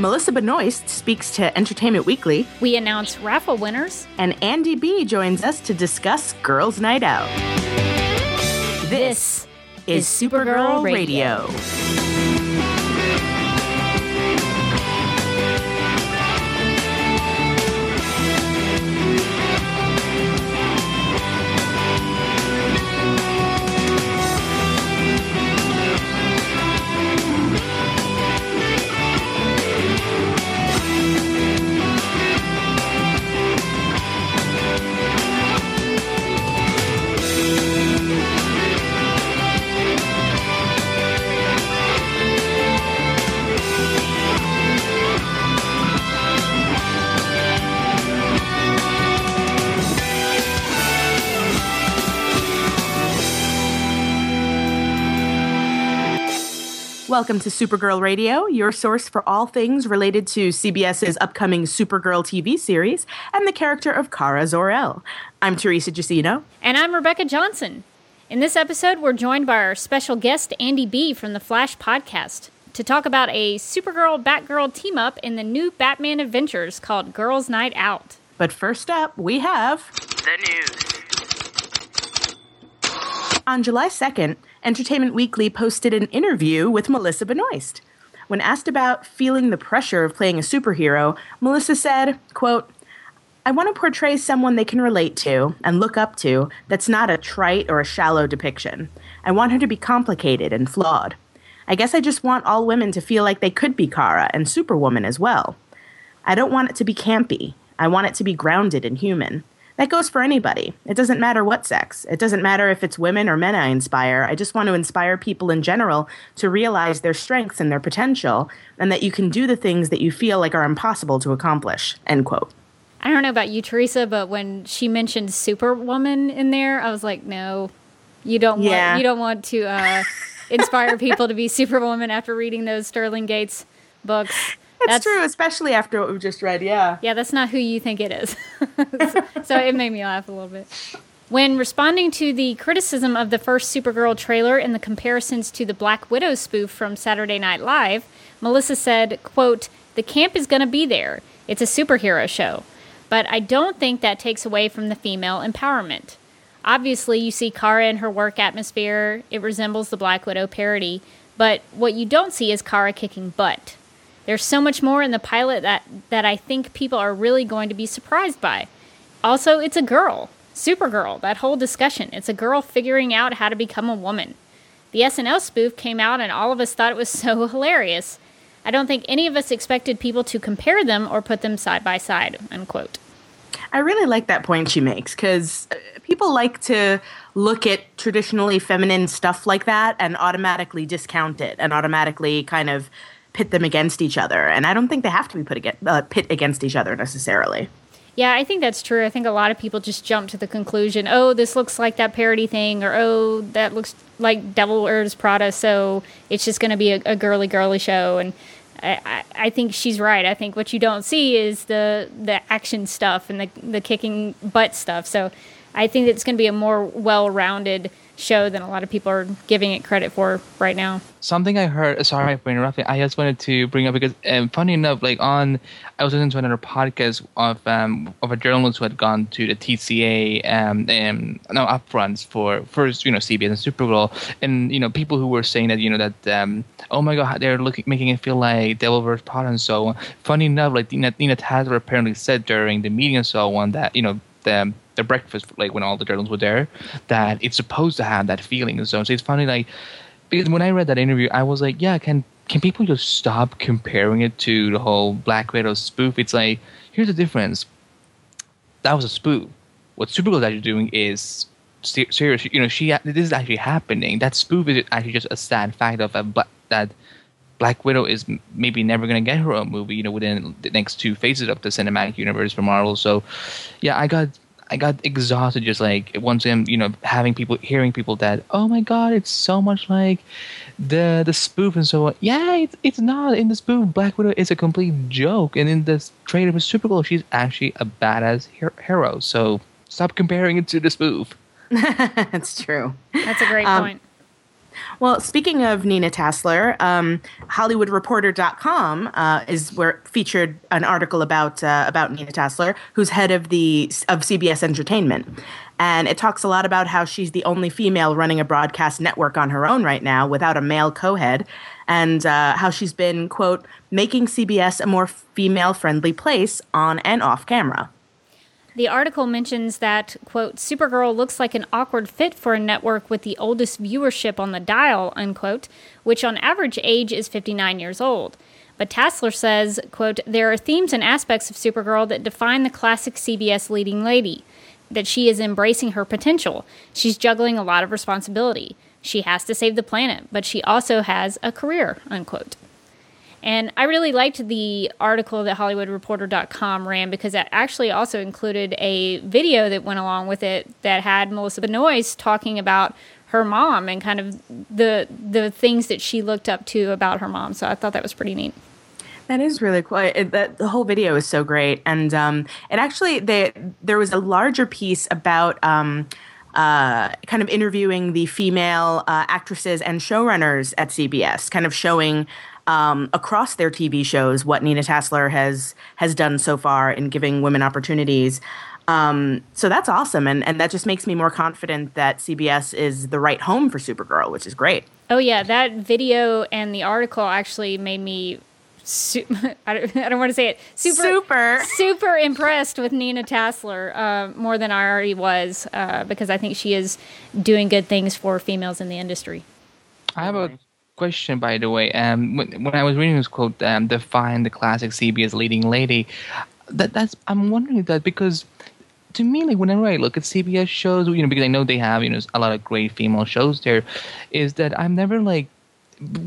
Melissa Benoist speaks to Entertainment Weekly. We announce raffle winners. And Andy B joins us to discuss Girls Night Out. This, is Supergirl Radio. Welcome to Supergirl Radio, your source for all things related to CBS's upcoming Supergirl TV series and the character of Kara Zor-El. I'm Teresa Jusino. And I'm Rebecca Johnson. In this episode, we're joined by our special guest, Andy B. from the Flash podcast, to talk about a Supergirl Batgirl team up in the new Batman adventures called Girls Night Out. But first up, we have the news. On July 2nd, Entertainment Weekly posted an interview with Melissa Benoist. When asked about feeling the pressure of playing a superhero, Melissa said, quote, I want to portray someone they can relate to and look up to that's not a trite or a shallow depiction. I want her to be complicated and flawed. I guess I just want all women to feel like they could be Kara and Superwoman as well. I don't want it to be campy. I want it to be grounded and human. That goes for anybody. It doesn't matter what sex. It doesn't matter if it's women or men I inspire. I just want to inspire people in general to realize their strengths and their potential and that you can do the things that you feel like are impossible to accomplish. End quote. I don't know about you, Teresa, but when she mentioned Superwoman in there, I was like, no, you don't yeah. want you don't want to uh, inspire people to be Superwoman after reading those Sterling Gates books. It's that's, true, especially after what we've just read. Yeah. Yeah, that's not who you think it is. so it made me laugh a little bit. When responding to the criticism of the first Supergirl trailer and the comparisons to the Black Widow spoof from Saturday Night Live, Melissa said, quote, The camp is going to be there. It's a superhero show. But I don't think that takes away from the female empowerment. Obviously, you see Kara in her work atmosphere. It resembles the Black Widow parody. But what you don't see is Kara kicking butt. There's so much more in the pilot that, that I think people are really going to be surprised by. Also, it's a girl. Supergirl, that whole discussion. It's a girl figuring out how to become a woman. The SNL spoof came out and all of us thought it was so hilarious. I don't think any of us expected people to compare them or put them side by side, unquote. I really like that point she makes because uh, people like to look at traditionally feminine stuff like that and automatically discount it and automatically kind of pit them against each other. And I don't think they have to be put against, uh, pit against each other necessarily. Yeah, I think that's true. I think a lot of people just jump to the conclusion, oh, this looks like that parody thing, or oh, that looks like Devil Wears Prada, so it's just going to be a, a, girly, girly show. And I, I, I, think she's right. I think what you don't see is the the action stuff and the the kicking butt stuff. So I think it's going to be a more well rounded show than a lot of people are giving it credit for right now. Something I heard, sorry for interrupting, I just wanted to bring up because, um, funny enough, like on, I was listening to another podcast of um, of a journalist who had gone to the TCA um, and no upfronts for first, you know, CBS and Supergirl, and you know, people who were saying that, you know, that um, oh my god, they're looking making it feel like Devil Prada and so on. Funny enough, like Nina, Nina Tassler apparently said during the meeting and so on that you know the the breakfast like when all the journalists were there that it's supposed to have that feeling. And so, so it's funny like because when I read that interview I was like yeah can can people just stop comparing it to the whole Black Widow spoof? It's like here's the difference. That was a spoof. What Supergirl is actually doing is serious. You know she this is actually happening. That spoof is actually just a sad fact of a that Black Widow is maybe never going to get her own movie, you know, within the next two phases of the cinematic universe for Marvel. So, yeah, I got I got exhausted just like once again, you know, having people hearing people that, oh my god, it's so much like the the spoof and so on. Yeah, it's, it's not in the spoof. Black Widow is a complete joke, and in the trailer for Supergirl, she's actually a badass hero. So stop comparing it to the spoof. That's true. That's a great um, point. Well, speaking of Nina Tassler, um, HollywoodReporter.com uh, is where featured an article about uh, about Nina Tassler, who's head of the of CBS Entertainment, and it talks a lot about how she's the only female running a broadcast network on her own right now without a male co-head, and uh, how she's been quote making CBS a more female friendly place on and off camera. The article mentions that, quote, Supergirl looks like an awkward fit for a network with the oldest viewership on the dial, unquote, which on average age is 59 years old. But Tassler says, quote, there are themes and aspects of Supergirl that define the classic CBS leading lady, that she is embracing her potential. She's juggling a lot of responsibility. She has to save the planet, but she also has a career, unquote. And I really liked the article that HollywoodReporter.com ran because it actually also included a video that went along with it that had Melissa Benoist talking about her mom and kind of the the things that she looked up to about her mom. So I thought that was pretty neat. That is really cool. It, that the whole video is so great, and um, it actually they, there was a larger piece about. Um, uh, kind of interviewing the female uh, actresses and showrunners at CBS, kind of showing um, across their TV shows what Nina Tassler has has done so far in giving women opportunities. Um, so that's awesome, and and that just makes me more confident that CBS is the right home for Supergirl, which is great. Oh yeah, that video and the article actually made me. Su- I, don't, I don't want to say it. Super, super, super impressed with Nina Tassler uh, more than I already was uh, because I think she is doing good things for females in the industry. I have a question, by the way. Um, when, when I was reading this quote, um, define the classic CBS leading lady. That that's I'm wondering that because to me, like whenever I look at CBS shows, you know, because I know they have you know a lot of great female shows there, is that I'm never like.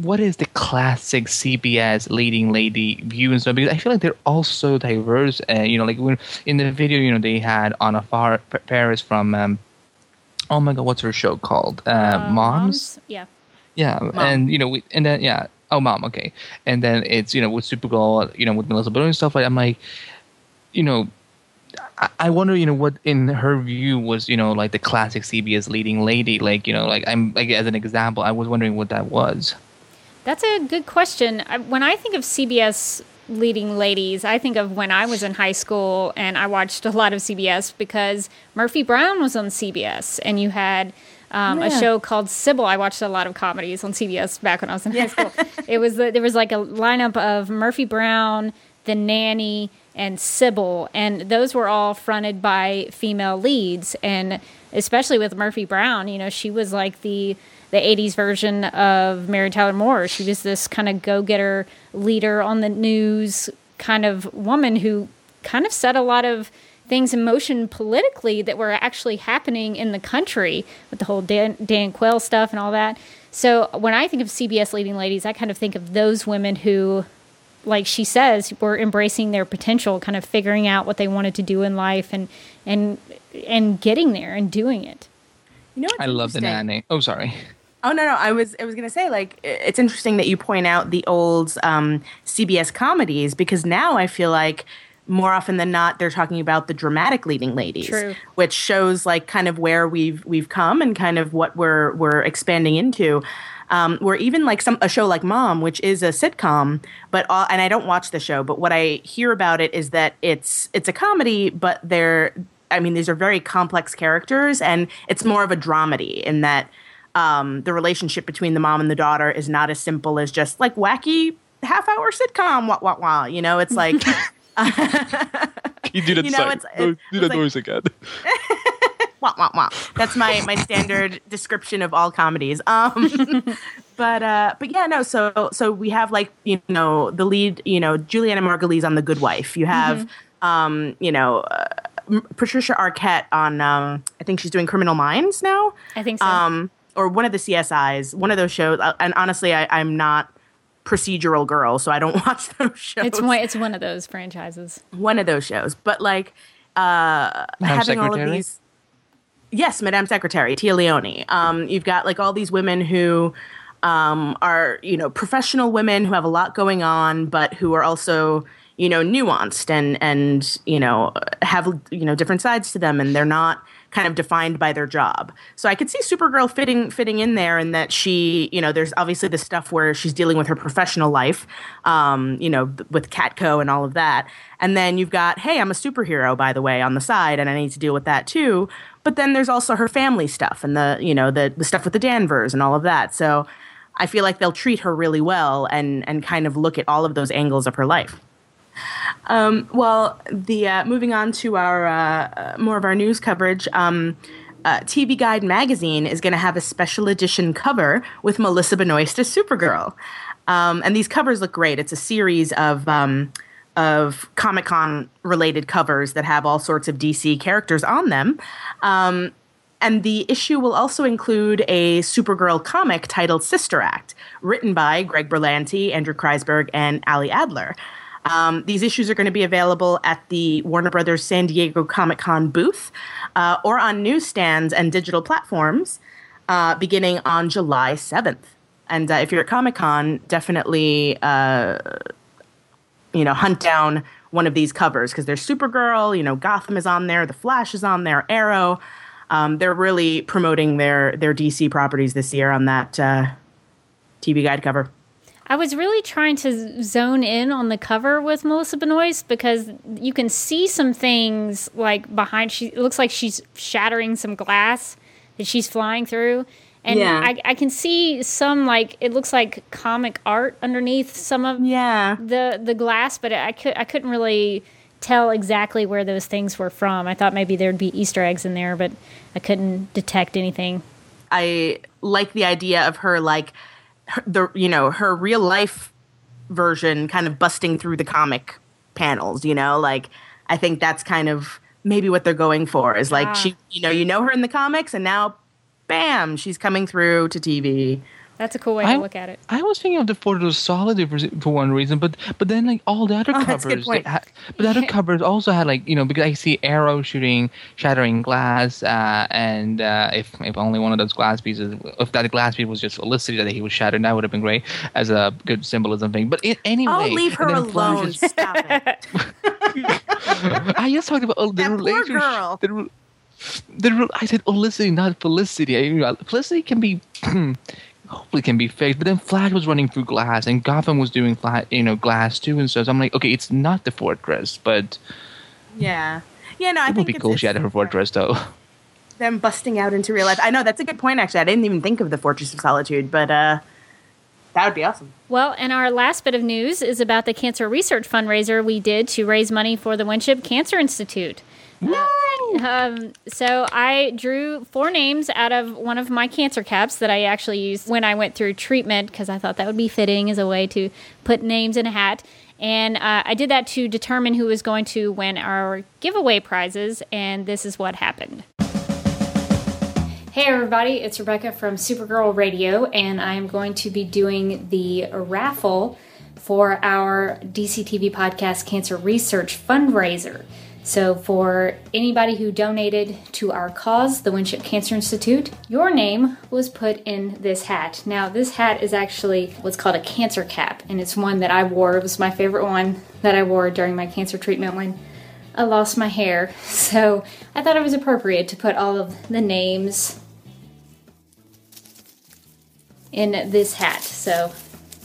What is the classic CBS leading lady view and stuff? Because I feel like they're all so diverse. Uh, you know, like when in the video, you know, they had Anna Far- Paris from um, oh my god, what's her show called? Uh, Uh, Moms? moms? Yeah. Yeah, Mom. and you know, we, and then yeah, oh, mom, okay, and then it's you know with Supergirl, you know, with Melissa Benoist and stuff like. I'm like, you know, I, I wonder, you know, what in her view was, you know, like the classic CBS leading lady, like you know, like I'm like as an example, I was wondering what that was. That's a good question. When I think of CBS leading ladies, I think of when I was in high school and I watched a lot of CBS because Murphy Brown was on CBS and you had um, a show called Sybil. I watched a lot of comedies on CBS back when I was in high school. It was the, there was like a lineup of Murphy Brown, The Nanny, and Sybil, and those were all fronted by female leads. And especially with Murphy Brown, you know, she was like the the 80s version of Mary Tyler Moore. She was this kind of go getter leader on the news kind of woman who kind of set a lot of things in motion politically that were actually happening in the country with the whole Dan, Dan Quayle stuff and all that. So when I think of CBS leading ladies, I kind of think of those women who, like she says, were embracing their potential, kind of figuring out what they wanted to do in life and and and getting there and doing it. You know, what's I love the interesting? nanny. Oh, sorry. Oh no, no. I was I was gonna say like it's interesting that you point out the old um, CBS comedies because now I feel like more often than not they're talking about the dramatic leading ladies, True. which shows like kind of where we've we've come and kind of what we're we're expanding into. Um, where even like some a show like Mom, which is a sitcom, but all, and I don't watch the show, but what I hear about it is that it's it's a comedy, but they're I mean these are very complex characters, and it's more of a dramedy in that um, the relationship between the mom and the daughter is not as simple as just like wacky half hour sitcom wah wah wah you know it's like You do that. You know, sorry. it's- No, it's- do that like- noise again. wah wah wah that's my my standard description of all comedies um but uh but yeah no so so we have like you know the lead you know julianna margulies on the good wife you have um you know uh, patricia arquette on um i think she's doing criminal minds now I think so. um, or one of the CSIs, one of those shows. uh, And honestly, I, I'm not procedural girl, so I don't watch those shows. it's one it's one of those franchises. one of those shows, but like uh, Madam having all of these. Yes, Madame Secretary, Téa Leoni. Um, you've got like all these women who um, are, you know, professional women who have a lot going on, but who are also, you know, nuanced and and you know have you know different sides to them, and they're not kind of defined by their job. So I could see Supergirl fitting fitting in there, and that she, you know, there's obviously the stuff where she's dealing with her professional life, um, you know, with Catco and all of that, and then you've got, hey, I'm a superhero, by the way, on the side, and I need to deal with that too. But then there's also her family stuff and the, you know, the the stuff with the Danvers and all of that. So I feel like they'll treat her really well and and kind of look at all of those angles of her life. Um, well, the uh, moving on to our uh, more of our news coverage. Um, uh, TV Guide magazine is going to have a special edition cover with Melissa Benoist as Supergirl, um, and these covers look great. It's a series of um, of Comic Con related covers that have all sorts of DC characters on them. Um, and the issue will also include a Supergirl comic titled Sister Act, written by Greg Berlanti, Andrew Kreisberg, and Ali Adler. Um, these issues are going to be available at the Warner Brothers San Diego Comic Con booth uh, or on newsstands and digital platforms uh, beginning on July 7th. And uh, if you're at Comic Con, definitely uh, you know hunt down one of these covers because there's Supergirl, you know Gotham is on there, The Flash is on there, Arrow. Um, they're really promoting their their DC properties this year on that uh, TV Guide cover. I was really trying to zone in on the cover with Melissa Benoist because you can see some things like behind. She it looks like she's shattering some glass that she's flying through, and Yeah. I, I can see some like it looks like comic art underneath some of Yeah, the the glass, but I could I couldn't really tell exactly where those things were from. I thought maybe there'd be Easter eggs in there, but I couldn't detect anything. I like the idea of her like her, the you know her real life version kind of busting through the comic panels. You know, like I think that's kind of maybe what they're going for is like Ah. she you know you know her in the comics and now bam she's coming through to TV. That's a cool way I- to look at it. I was thinking of the photo solid for, for one reason, but but then like all the other Oh, that's a good covers, point. had, but the other covers also had like you know because I see Arrow shooting, shattering glass, uh, and uh, if if only one of those glass pieces, if that glass piece was just Felicity that he was shattered, that would have been great as a good symbolism thing. But it, anyway, Oh, leave her and Flash alone. is- Stop it. I just talked about uh, the That poor girl. The, the I said Felicity, not Felicity. I, you Felicity can be, hopefully, can be fixed. But then Flash was running through glass, and Gotham was doing flat, you know, glass too. And so, so I'm like, okay, it's not the fortress, but Yeah. Yeah, no, I it would be it's, cool if she had her fortress though. them busting out into real life. I know that's a good point. Actually, I didn't even think of the Fortress of Solitude, but uh, that would be awesome. Well, and our last bit of news is about the cancer research fundraiser we did to raise money for the Winship Cancer Institute. Um, so I drew four names out of one of my cancer caps that I actually used when I went through treatment because I thought that would be fitting as a way to put names in a hat. And uh, I did that to determine who was going to win our giveaway prizes, and this is what happened. Hey everybody, it's Rebecca from Supergirl Radio, and I am going to be doing the raffle for our DCTV podcast Cancer Research fundraiser. So, for anybody who donated to our cause, the Winship Cancer Institute, your name was put in this hat. Now, this hat is actually what's called a cancer cap, and it's one that I wore. It was my favorite one that I wore during my cancer treatment when I lost my hair. So, I thought it was appropriate to put all of the names in this hat. So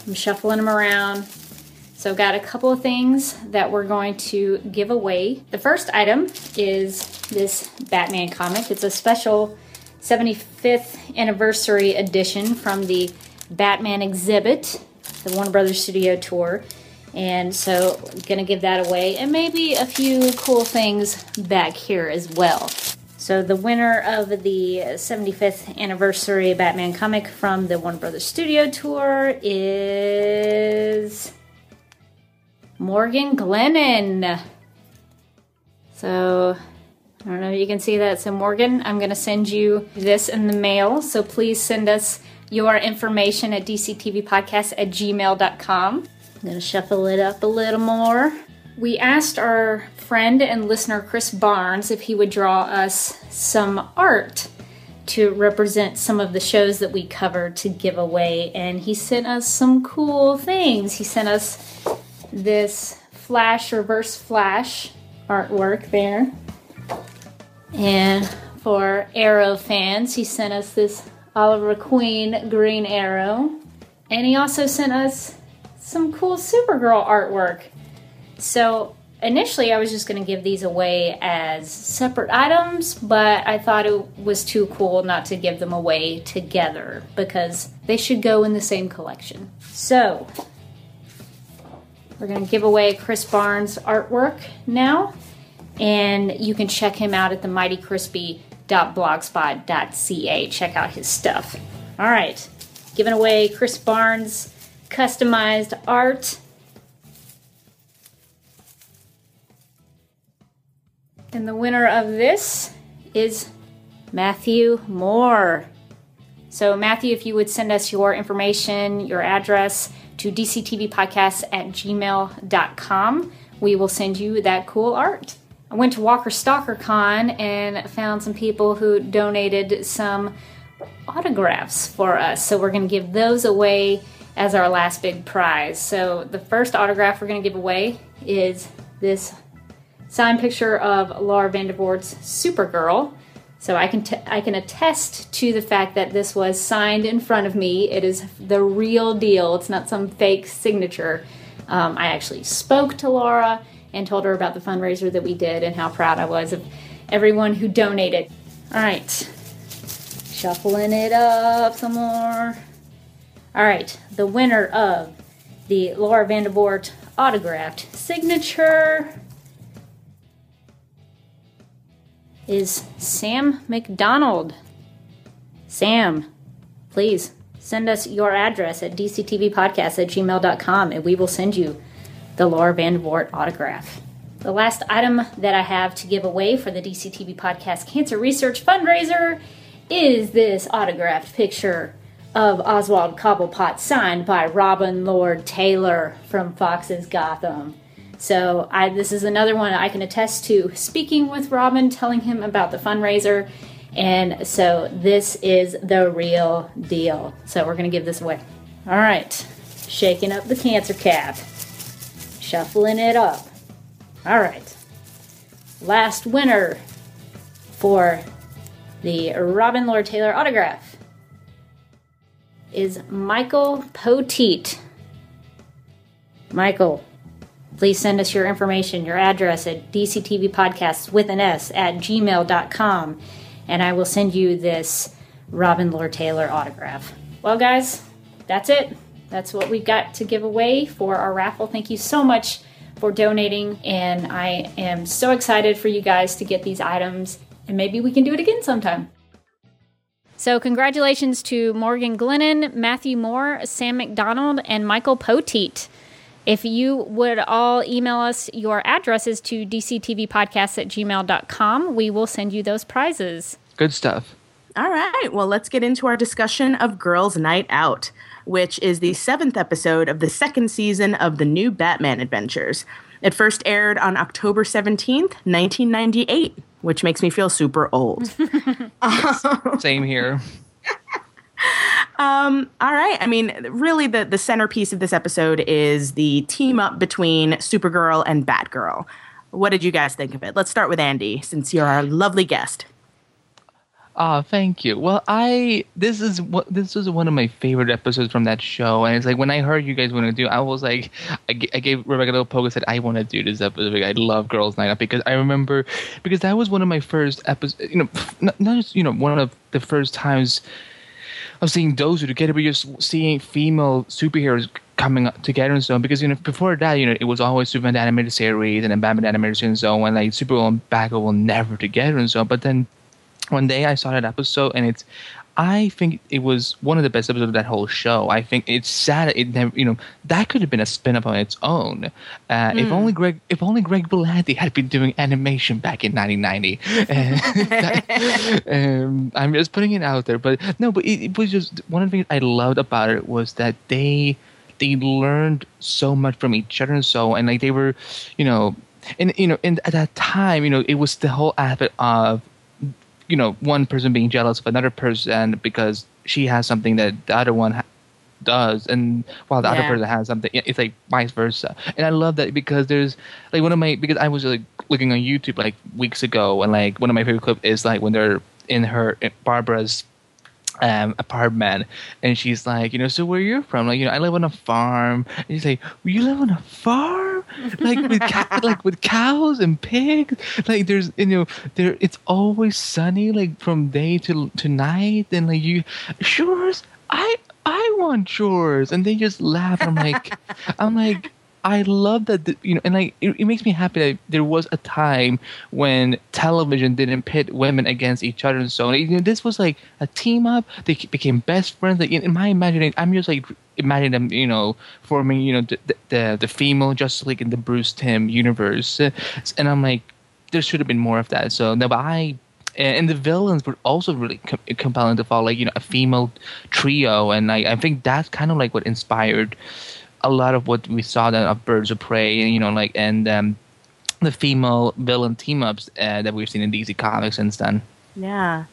I'm shuffling them around. So I've got a couple of things that we're going to give away. The first item is this Batman comic. It's a special 75th anniversary edition from the Batman exhibit, the Warner Brothers Studio Tour. And so I'm gonna give that away and maybe a few cool things back here as well. So the winner of the 75th anniversary Batman comic from the Warner Brothers Studio Tour is Morgan Glennon. So I don't know if you can see that. So Morgan, I'm going to send you this in the mail. So please send us your information at dctvpodcast at gmail.com. I'm going to shuffle it up a little more. We asked our friend and listener Chris Barnes if he would draw us some art to represent some of the shows that we cover to give away, and he sent us some cool things. He sent us this Flash Reverse Flash artwork there. And for Arrow fans. He sent us this Oliver Queen green arrow. And he also sent us some cool Supergirl artwork. So initially I was just going to give these away as separate items, but I thought it was too cool not to give them away together because they should go in the same collection. So we're to give away Chris Barnes artwork now, and you can check him out at the mightycrispy.blogspot.ca. Check out his stuff. All right, giving away Chris Barnes customized art. And the winner of this is Matthew Moore. So, Matthew, if you would send us your information, your address to dctvpodcasts at gmail.com, we will send you that cool art. I went to Walker Stalker Con and found some people who donated some autographs for us. So, we're going to give those away as our last big prize. So, the first autograph we're going to give away is this signed picture of Laura Vandervoort's Supergirl. So I can t- I can attest to the fact that this was signed in front of me. It is the real deal. It's not some fake signature. Um, I actually spoke to Laura and told her about the fundraiser that we did and how proud I was of everyone who donated. All right, shuffling it up some more. All right, the winner of the Laura Vandervoort autographed signature is Sam McDonald. Sam, please send us your address at dctvpodcast at gmail.com and we will send you the Laura Van Vandervoort autograph. The last item that I have to give away for the DCTV Podcast Cancer Research Fundraiser is this autographed picture of Oswald Cobblepot signed by Robin Lord Taylor from Fox's Gotham. So I, this is another one I can attest to speaking with Robin, telling him about the fundraiser. And so this is the real deal. So we're going to give this away. All right. Shaking up the cancer cap. Shuffling it up. All right. Last winner for the Robin Lord Taylor autograph is Michael Poteet. Michael, please send us your information, your address at dctvpodcasts with an S at gmail.com, and I will send you this Robin Lord Taylor autograph. Well, guys, that's it. That's what we've got to give away for our raffle. Thank you so much for donating, and I am so excited for you guys to get these items, and maybe we can do it again sometime. So, congratulations to Morgan Glennon, Matthew Moore, Sam McDonald, and Michael Poteet. If you would all email us your addresses to dctvpodcasts at gmail.com, we will send you those prizes. Good stuff. All right, well, let's get into our discussion of Girls Night Out, which is the seventh episode of the second season of the new Batman adventures. It first aired on October 17th, 1998, which makes me feel super old. Same here. Um, all right. I mean, really, the, the centerpiece of this episode is the team up between Supergirl and Batgirl. What did you guys think of it? Let's start with Andy, since you're our lovely guest. Oh, thank you. Well, I this is what this was one of my favorite episodes from that show, and it's like when I heard you guys want to do, I was like, I, g- I gave Rebecca a little poke and said I want to do this episode. I love Girls Night Out because I remember because that was one of my first episodes. You know, not, not just you know one of the first times of seeing those two together, but just seeing female superheroes coming together and so on. Because you know, before that, you know, it was always Superman animated series and then Batman animated series and so on, and like Supergirl and Batgirl were never together and so on. But then one day I saw that episode, and it's. I think it was one of the best episodes of that whole show. I think it's sad it never, you know, that could have been a spin-off on its own. Uh, If only Greg, if only Greg Berlanti had been doing animation back in 1990. That- um, I'm just putting it out there, but no, but it, it was just one of the things I loved about it was that they they learned so much from each other and so and like they were, you know, and you know, and at that time, you know, it was the whole aspect of you know one person being jealous of another person because she has something that the other one ha- does and while the other person has something it's like vice versa. And i love that because there's like one of my because i was like looking on youtube like weeks ago and like one of my favorite clips is like when they're in her in Barbara's um, apartment, and she's like, you know, so where you're from? Like, you know, I live on a farm. And she's like, you live on a farm, like with like with cows and pigs. Like, there's you know, there it's always sunny, like from day to to night, and like you, chores. I I want chores, and they just laugh. I'm like, I'm like. I love that, the, you know, and like it, it, makes me happy that there was a time when television didn't pit women against each other and so on. You know, this was like a team up. They became best friends. Like in, my imagination, I'm just like imagining them, you know, forming, you know, the the, the female Justice League in the Bruce Timm universe, and I'm like, there should have been more of that. So no, but I and the villains were also really com- compelling to follow, like you know, a female trio, and I, I think that's kind of like what inspired a lot of what we saw then of Birds of Prey, you know, like and um, the female villain team ups uh, that we've seen in DC Comics since then. Yeah.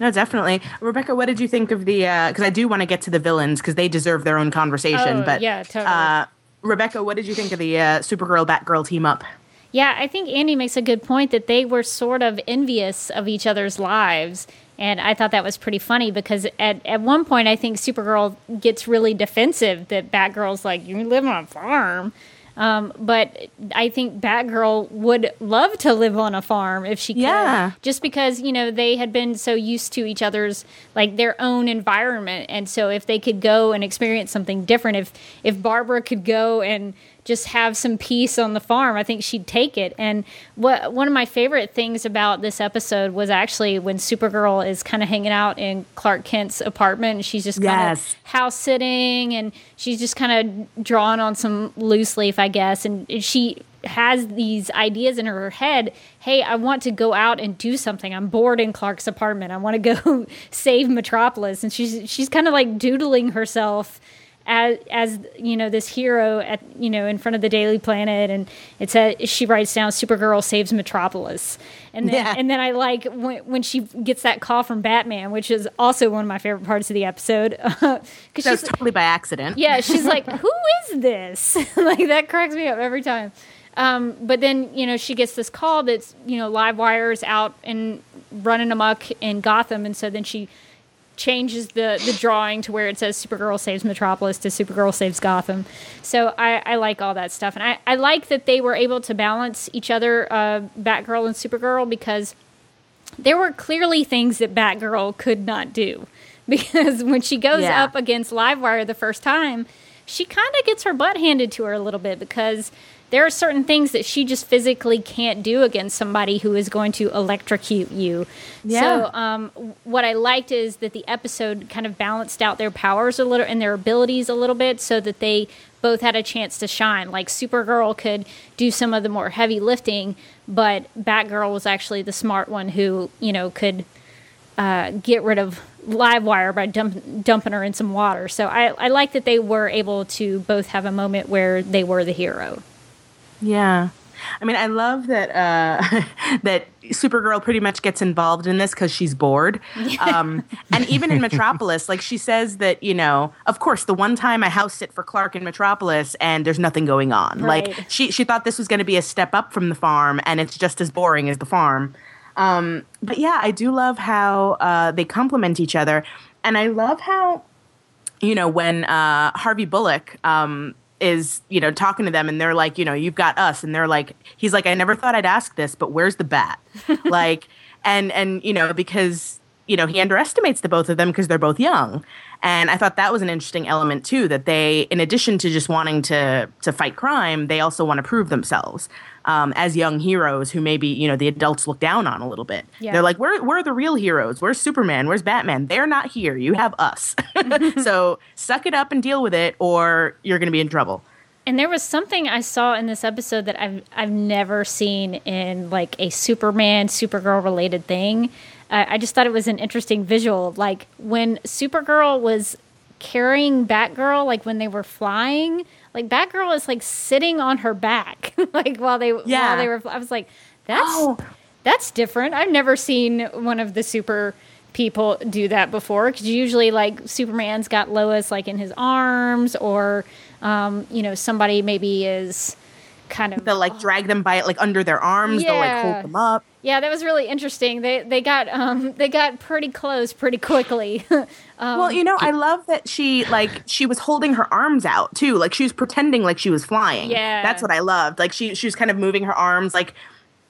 No, definitely. Rebecca, what did you think of the? Because uh, I do want to get to the villains because they deserve their own conversation. Oh, but yeah, totally. Uh, Rebecca, what did you think of the uh, Supergirl Batgirl team up? Yeah, I think Andy makes a good point that they were sort of envious of each other's lives and I thought that was pretty funny because at, at one point, I think Supergirl gets really defensive that Batgirl's like, You live on a farm. Um, but I think Batgirl would love to live on a farm if she could. Yeah. Just because, you know, they had been so used to each other's, like their own environment. And so if they could go and experience something different, if, if Barbara could go and just have some peace on the farm, I think she'd take it. And what one of my favorite things about this episode was actually when Supergirl is kind of hanging out in Clark Kent's apartment and she's just kind yes. of house sitting and she's just kind of drawing on some loose leaf, I guess. And she has these ideas in her head hey i want to go out and do something i'm bored in clark's apartment i want to go save metropolis and she's she's kind of like doodling herself as as you know this hero at you know in front of the Daily Planet, and it says she writes down Supergirl saves Metropolis, and then yeah. and then I like when when she gets that call from Batman, which is also one of my favorite parts of the episode. Because she's totally by accident. Yeah, she's like, "Who is this?" like that cracks me up every time. Um, but then you know she gets this call that's you know live wires out and running amok in Gotham, and so then she changes the the drawing to where it says Supergirl saves Metropolis to Supergirl saves Gotham. So I, I like all that stuff, and I, I like that they were able to balance each other, uh, Batgirl and Supergirl, because there were clearly things that Batgirl could not do. Because when she goes yeah. up against Livewire the first time, she kind of gets her butt handed to her a little bit because there are certain things that she just physically can't do against somebody who is going to electrocute you. Yeah. So, um, what I liked is that the episode kind of balanced out their powers a little and their abilities a little bit so that they both had a chance to shine. Like Supergirl could do some of the more heavy lifting, but Batgirl was actually the smart one who, you know, could uh, get rid of Livewire by dump, dumping her in some water. So I, I like that they were able to both have a moment where they were the hero. Yeah. I mean, I love that uh, that Supergirl pretty much gets involved in this because she's bored. Um, and even in Metropolis, like she says that you know, of course, the one time I house sit for Clark in Metropolis and there's nothing going on. Right. Like she she thought this was going to be a step up from the farm, and it's just as boring as the farm. Um, but yeah, I do love how uh, they complement each other, and I love how you know when uh, Harvey Bullock. Um, is you know talking to them and they're like you know you've got us. And they're like he's like i never thought i'd ask this but where's the bat? Like and and you know because you know he underestimates the both of them because they're both young. And i thought that was an interesting element too that they in addition to just wanting to to fight crime they also want to prove themselves um, as young heroes who maybe you know the adults look down on a little bit. Yeah. They're like, we're we're the real heroes. Where's Superman? Where's Batman? They're not here. You have us. so suck it up and deal with it, or you're going to be in trouble. And there was something I saw in this episode that I've I've never seen in like a Superman Supergirl related thing. Uh, I just thought it was an interesting visual. Like when Supergirl was carrying Batgirl, like when they were flying, like Batgirl is like sitting on her back, like while they yeah. while they were. I was like, that's oh. that's different. I've never seen one of the super people do that before because usually like Superman's got Lois like in his arms or um, you know somebody maybe is kind of they'll like drag them by it like under their arms. Yeah. They'll like hold them up. Yeah, that was really interesting. They they got um they got pretty close pretty quickly. um, well, you know, I love that she like she was holding her arms out too. Like she was pretending like she was flying. Yeah. That's what I loved. Like she she was kind of moving her arms like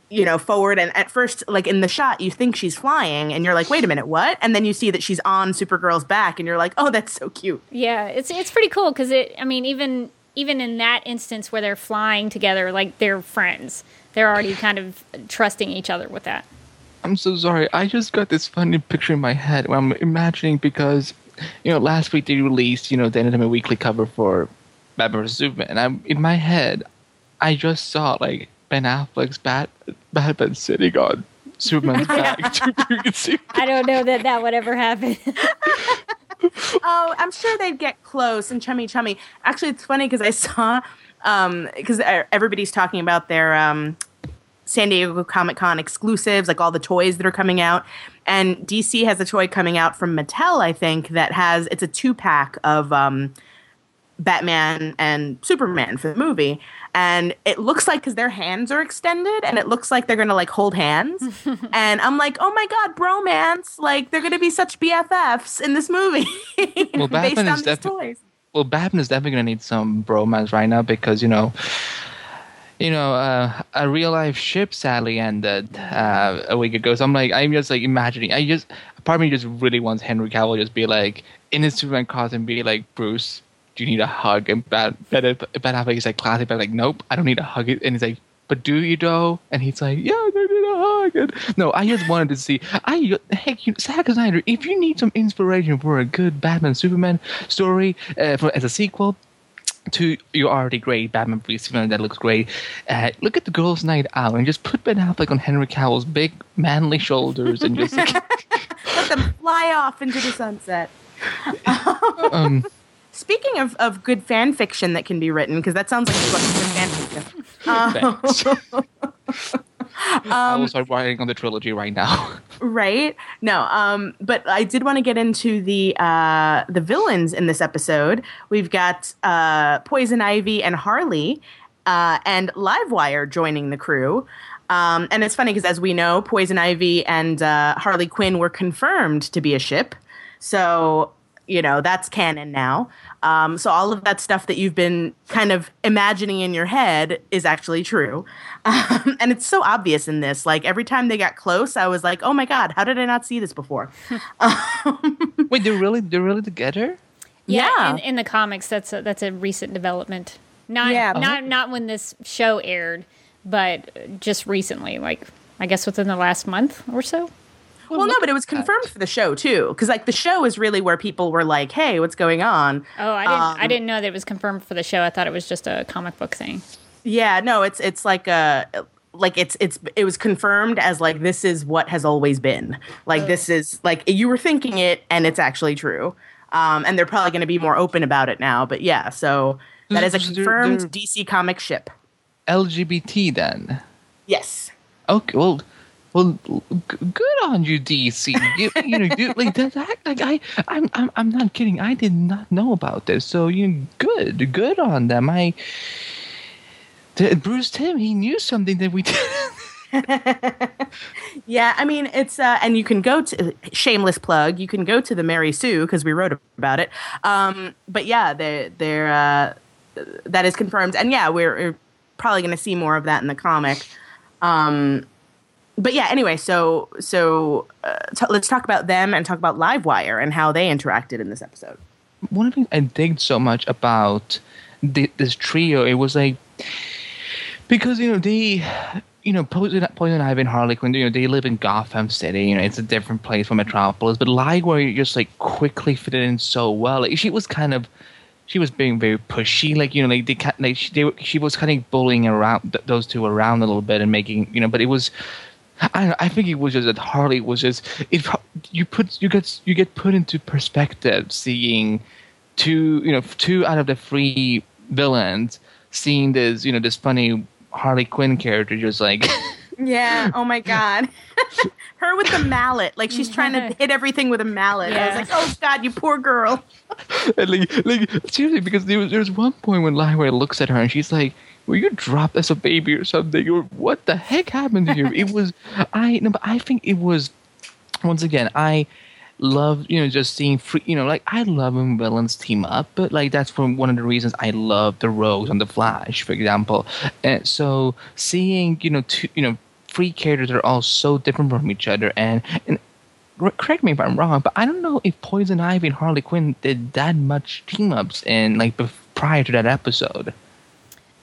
you know forward and at first like in the shot you think she's flying and you're like wait a minute what and then you see that she's on supergirl's back and you're like oh that's so cute yeah, it's it's pretty cool because it. I mean, even even in that instance where they're flying together, like they're friends. They're already kind of trusting each other with that. I'm so sorry. I just got this funny picture in my head I'm imagining because, you know, last week they released, you know, the Entertainment Weekly cover for Batman vs Superman, and I'm in my head, I just saw like Ben Affleck's Bat Batman sitting on Superman's back. to freaking see- I don't know that that would ever happen. oh i'm sure they'd get close and chummy chummy actually it's funny because i saw um because everybody's talking about their um san diego comic-con exclusives like all the toys that are coming out and dc has a toy coming out from mattel i think that has it's a two-pack of um Batman and Superman for the movie. And it looks like because their hands are extended and it looks like they're going to like hold hands. and I'm like, oh my God, bromance. Like they're going to be such BFFs in this movie. Well, based Batman on is these defi- toys. Well, Batman is definitely gonna need some bromance right now because you know, you know, uh, a real life ship sadly ended uh, a week ago. So I'm like, I'm just like imagining. I just part of me just really wants Henry Cavill just be like in his Superman costume, be like Bruce. Do you need a hug? And Bat Ben Ben Affleck is like classic, but like, nope, I don't need a hug. And he's like, but do you though? And he's like, yeah, a hug. And no, I just wanted to see. I heck, you, Zack Snyder, if you need some inspiration for a good Batman Superman story uh, for as a sequel, to your already great Batman v Superman that looks great. Uh, look at the Girls' Night Out and just put Ben Affleck on Henry Cavill's big manly shoulders and just like, Let them fly off into the sunset. um, Speaking of, of good fan fiction that can be written, because that sounds like a good fan fiction. thanks. I will start writing on the trilogy right now. right? No um but i did want to get into the uh the villains in this episode. We've got uh poison ivy and harley uh and livewire joining the crew. Um and it's funny because as we know poison ivy and uh harley quinn were confirmed to be a ship. So you know that's canon now. Um, so all of that stuff that you've been kind of imagining in your head is actually true um, and it's so obvious in this like every time they got close i was like oh my god how did i not see this before Wait, they're really they're really together? Yeah. In, in the comics, that's a, that's a recent development. Not Yeah. not not when this show aired, but just recently, like I guess within the last month or so. well no but it was confirmed for the show too because like the show is really where people were like hey what's going on Oh, I didn't I Um, didn't know that it was confirmed for the show. I thought it was just a comic book thing. Yeah no it's it's like a like it's it's it was confirmed as like this is what has always been like this is like you were thinking it and it's actually true um and they're probably going to be more open about it now but yeah so that is a So they're- confirmed they're- dc comic ship LGBT then? yes Okay, well, well, good on you, DC. You, you know, you, like that, that. Like I, I'm, I'm, I'm not kidding. I did not know about this. So you, know, good, good on them. I, the, Bruce Timm, he knew something that we didn't. Yeah, I mean it's uh, and you can go to shameless plug. You can go to the Mary Sue because we wrote about it. Um, but yeah, they they're uh, that is confirmed, and yeah, we're, we're probably going to see more of that in the comic. Um, but yeah, anyway, so so uh, t- let's talk about them and talk about Livewire and how they interacted in this episode. one of the things I digged so much about the, this trio, it was like because you know they, you know, Poison, Poison Ivy and Harley Quinn, you know, they live in Gotham City. You know, it's a different place from Metropolis, but Livewire just like quickly fitted in so well. Like she was kind of. She was being very pushy, like you know, like they, like she, they, she was kind of bullying around th- those two around a little bit and making, you know, but it was, I know, I think it was just that Harley was just it. You put you get you get put into perspective seeing two you know two out of the three villains seeing this you know this funny Harley Quinn character just like Yeah. Oh my God. Her with the mallet, like she's trying to hit everything with a mallet. I was like, oh God, you poor girl. and like like seriously because there was there's one point when Livewire looks at her and she's like were you dropped as a baby or something? Or what the heck happened to you? it was, I, no, but I think it was, once again, I love, you know, just seeing free, you know, like I love when villains team up, but like that's for one of the reasons I love the Rogues on the Flash, for example. And so seeing, you know, two, you know, free characters are all so different from each other and, and correct me if I'm wrong, but I don't know if Poison Ivy and Harley Quinn did that much team ups in like prior to that episode.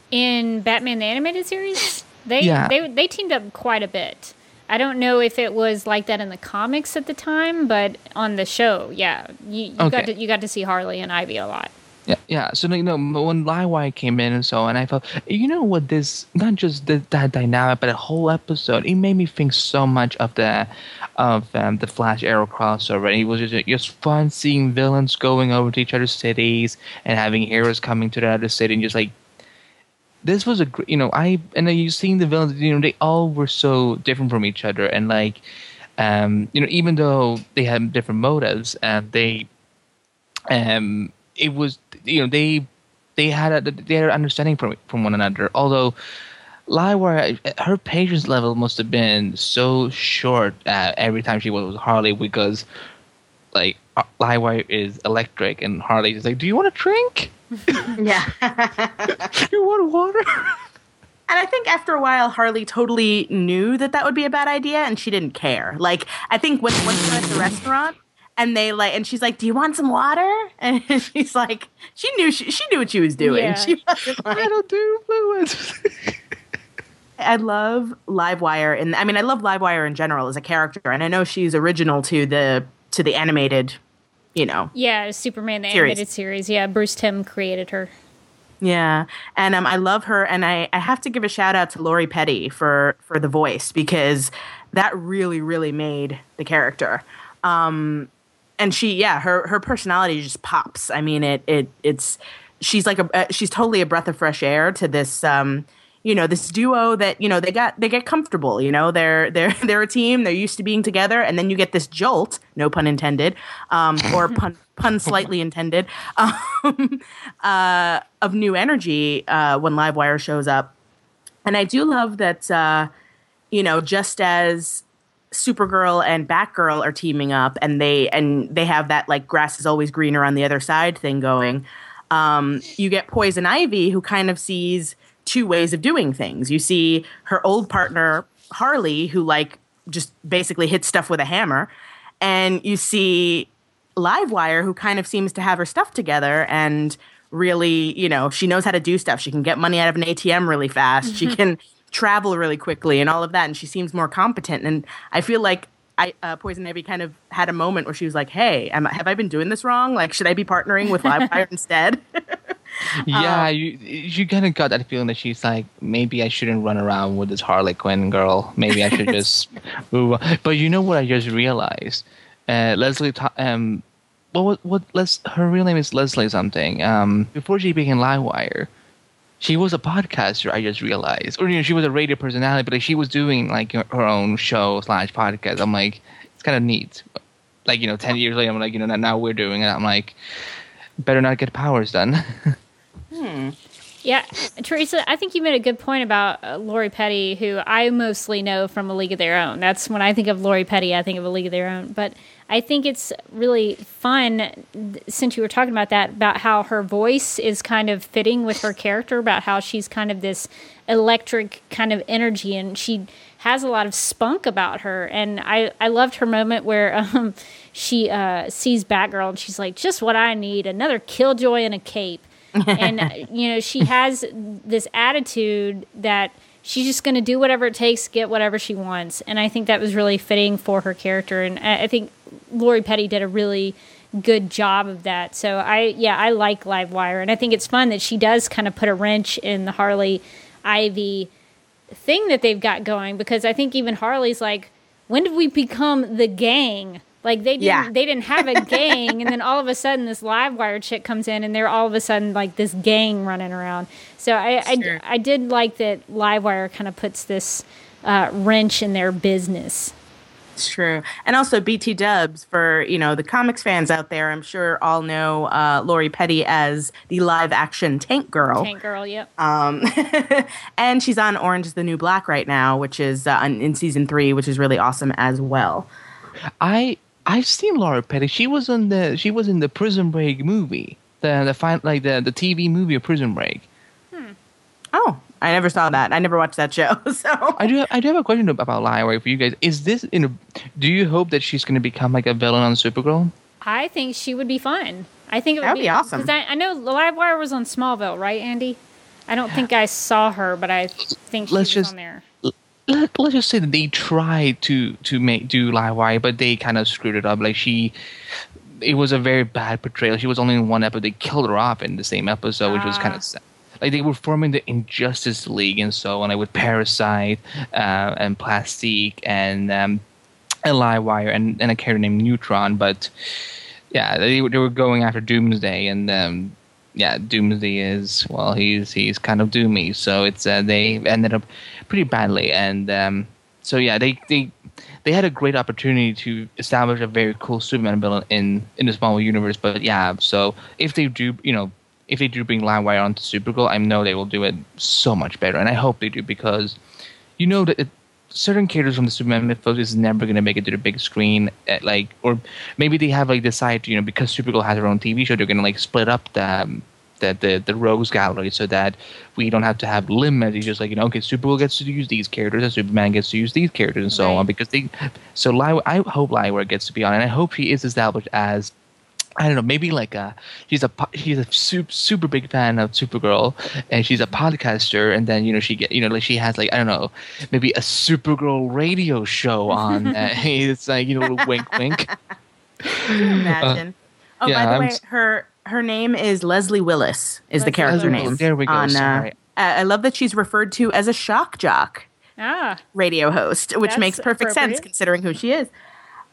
In Batman the animated series, they yeah. they they teamed up quite a bit. I don't know if it was like that in the comics at the time, but on the show, yeah, you, you okay. got to you got to see Harley and Ivy a lot. Yeah, yeah. So you know, when Livewire came in and so on, I felt you know what this not just the, that dynamic, but the whole episode. It made me think so much of the of um, the Flash Arrow crossover. And it was just, just fun seeing villains going over to each other's cities and having heroes coming to the other city and just like this was a great, you know I and then you seeing the villains you know they all were so different from each other and like um you know even though they had different motives and they um it was you know they they had a they had an understanding from from one another although Livewire, her patience level must have been so short uh, every time she was with Harley because, like, uh, is electric and Harley is like, "Do you want a drink? yeah, you want water?" And I think after a while, Harley totally knew that that would be a bad idea, and she didn't care. Like, I think when once they're at the restaurant, and they like, and she's like, "Do you want some water?" And she's like, she knew she, she knew what she was doing. Yeah. She was like, I don't do fluids. I love Livewire, and I mean, I love Livewire in general as a character, and I know she's original to the to the animated, you know. Yeah, Superman the series. animated series. Yeah, Bruce Timm created her. Yeah, and um, I love her, and I, I have to give a shout out to Lori Petty for for the voice because that really really made the character. Um, and she, yeah, her her personality just pops. I mean, it it it's she's like a uh, she's totally a breath of fresh air to this um you know this duo that you know they got they get comfortable you know they're they're they're a team they're used to being together and then you get this jolt no pun intended um, or pun pun slightly intended um, uh, of new energy uh, when livewire shows up. And i do love that uh, you know just as supergirl and batgirl are teaming up and they and they have that like grass is always greener on the other side thing going um, you get poison ivy who kind of sees two ways of doing things. You see her old partner, Harley, who like just basically hits stuff with a hammer. And you see Livewire, who kind of seems to have her stuff together and really, you know, she knows how to do stuff. She can get money out of an ATM really fast. She mm-hmm. can travel really quickly and all of that. And she seems more competent. And I feel like I, uh, Poison Ivy kind of had a moment where she was like, "Hey, am, have I been doing this wrong? Like, should I be partnering with Livewire instead?" yeah, um, you you kind of got that feeling that she's like, maybe I shouldn't run around with this Harley Quinn girl. Maybe I should just move on. But you know what? I just realized, uh, Leslie. um, what what? Les, her real name is Leslie something. Um, before she became Livewire, she was a podcaster. I just realized, or you know, she was a radio personality, but like, she was doing like her own show slash podcast. I'm like, it's kind of neat. Like you know, ten years later, I'm like, you know, now we're doing it. I'm like better not get powers done. hmm. Yeah, Teresa, I think you made a good point about uh, Lori Petty, who I mostly know from A League of Their Own. That's when I think of Lori Petty, I think of A League of Their Own. But I think it's really fun, since you were talking about that, about how her voice is kind of fitting with her character, about how she's kind of this electric kind of energy, and she has a lot of spunk about her. And I, I loved her moment where um, she uh, sees Batgirl and she's like, just what I need another killjoy in a cape. And, uh, you know, she has this attitude that she's just going to do whatever it takes get whatever she wants. And I think that was really fitting for her character. And I think Lori Petty did a really good job of that. So I, yeah, I like Livewire. And I think it's fun that she does kind of put a wrench in the Harley Ivy thing that they've got going because I think even Harley's like, when did we become the gang? Like they didn't yeah. they didn't have a gang and then all of a sudden this live wire chick comes in and they're all of a sudden like this gang running around. So I sure. I, I, did like that Livewire kind of puts this uh, wrench in their business. It's true. And also BT dubs for, you know, the comics fans out there, I'm sure all know uh, Lori Petty as the live action Tank Girl. Tank Girl, yep. Um, and she's on Orange is the New Black right now, which is uh, in season three, which is really awesome as well. I I've seen Laura Petty. She was in the she was in the Prison Break movie, the the fine like the the TV movie of Prison Break. Hmm. Oh, I never saw that. I never watched that show. So I do have, I do have a question about Livewire for you guys. Is this in a, do you hope that she's going to become like a villain on Supergirl? I think she would be fun. I think it would That would be awesome. Because I, I know Livewire was on Smallville, right, Andy? I don't think I saw her, but I think she Let's was just- on there. Let, let's just say that they tried to to make do Livewire, but they kind of screwed it up. Like she, it was a very bad portrayal. She was only in one episode. They killed her off in the same episode, which was kind Ah. of sad. Like they were forming the Injustice League and so on, like with Parasite uh, and Plastique and um, and Livewire and, and a character named Neutron. But yeah, they, were- they were going after Doomsday, and um, yeah, Doomsday is well, he's he's kind of doomy. So it's uh, they ended up pretty badly, and um, so yeah, they they they had a great opportunity to establish a very cool Superman villain in in the Smallville universe. But yeah, so if they do, you know. If they do bring Livewire onto Supergirl, I know they will do it so much better, and I hope they do because you know that it, certain characters from the Superman mythos is never going to make it to the big screen. At, like, or maybe they have like decided, you know, because Supergirl has her own TV show, they're going to like split up the, um, the the the rogues gallery so that we don't have to have limits. It's just like you know, okay, Supergirl gets to use these characters, and Superman gets to use these characters, and so Right. on. Because they, so Ly, I hope Lyra gets to be on, and I hope she is established as. I don't know, maybe like a she's a she's a super super big fan of Supergirl, and she's a podcaster, and then you know she get you know like she has like I don't know, maybe a Supergirl radio show on. uh, it's like you know wink wink. imagine. oh, yeah, by the I'm way, her her name is Leslie Willis. Is the character Willis. name? There we go, On, uh, uh, I love that she's referred to as a shock jock Ah, radio host, which That's makes perfect sense considering who she is.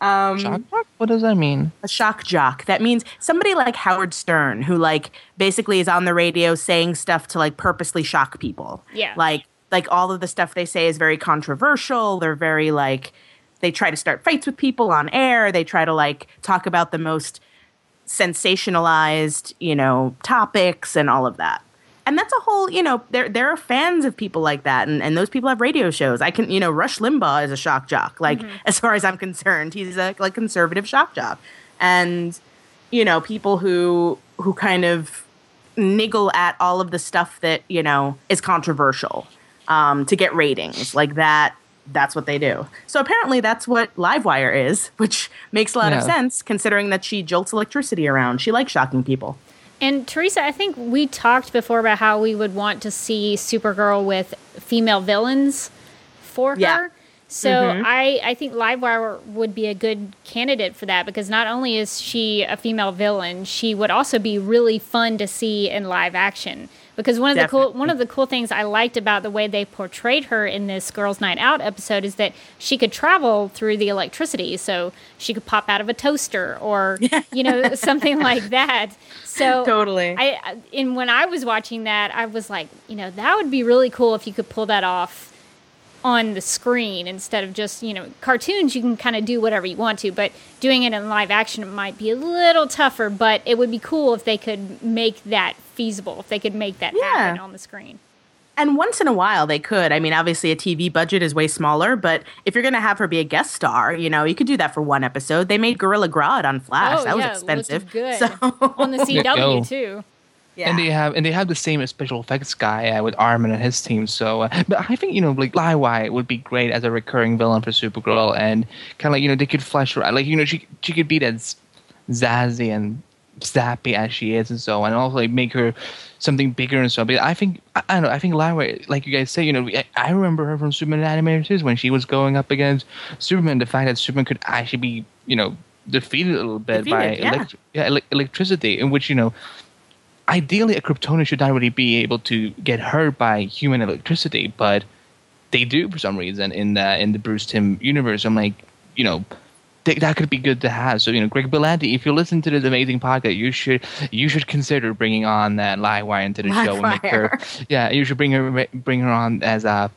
Um, Shock jock? What does that mean? a shock jock. That means somebody like Howard Stern, who like basically is on the radio saying stuff to like purposely shock people. Yeah. Like like all of the stuff they say is very controversial. They're very like they try to start fights with people on air. They try to like talk about the most sensationalized, you know, topics and all of that. And that's a whole, you know, there there are fans of people like that, and, and those people have radio shows. I can, you know, Rush Limbaugh is a shock jock. Like, as far as I'm concerned, he's a like conservative shock jock, and you know, people who who kind of niggle at all of the stuff that you know is controversial um, to get ratings, like that. That's what they do. So apparently, that's what Livewire is, which makes a lot of sense considering that she jolts electricity around. She likes shocking people. And Teresa, I think we talked before about how we would want to see Supergirl with female villains for Yeah. her. So mm-hmm. I, I think Livewire would be a good candidate for that because not only is she a female villain, she would also be really fun to see in live action. Because one of the cool one of the cool things I liked about the way they portrayed her in this Girls Night Out episode is that she could travel through the electricity, so she could pop out of a toaster or you know something like that. So Totally. I I- and when I was watching that, I was like, you know, that would be really cool if you could pull that off on the screen instead of just you know cartoons. You can kind of do whatever you want to, but doing it in live action it might be a little tougher. But it would be cool if they could make that feasible. If they could make that Yeah. happen on the screen. And once in a while, they could. I mean, obviously, a TV budget is way smaller, but if you're going to have her be a guest star, you know, you could do that for one episode. They made Gorilla Grodd on Flash. oh that was expensive. Good So, on the CW too. Yeah. And they have and they have the same special effects guy uh, with Armin and his team. So, uh, but I think you know like Livewire would be great as a recurring villain for Supergirl, and kind of like you know they could flesh her out. Like you know she she could be as zazzy and zappy as she is, and so on, and also like make her something bigger and so. But I think I, I don't know. I think Livewire, like you guys say, you know, I, I remember her from Superman animated series when she was going up against Superman. The fact that Superman could actually be you know defeated a little bit by yeah. elect- yeah, ele- electricity, in which you know ideally a Kryptonian should not really be able to get hurt by human electricity, but they do for some reason in the in the Bruce Timm universe. I'm like, you know, th- that could be good to have. So you know, Greg Berlanti, if you listen to this amazing podcast, you should you should consider bringing on that Livewire into the show and make her. Yeah, you should bring her bring her on as a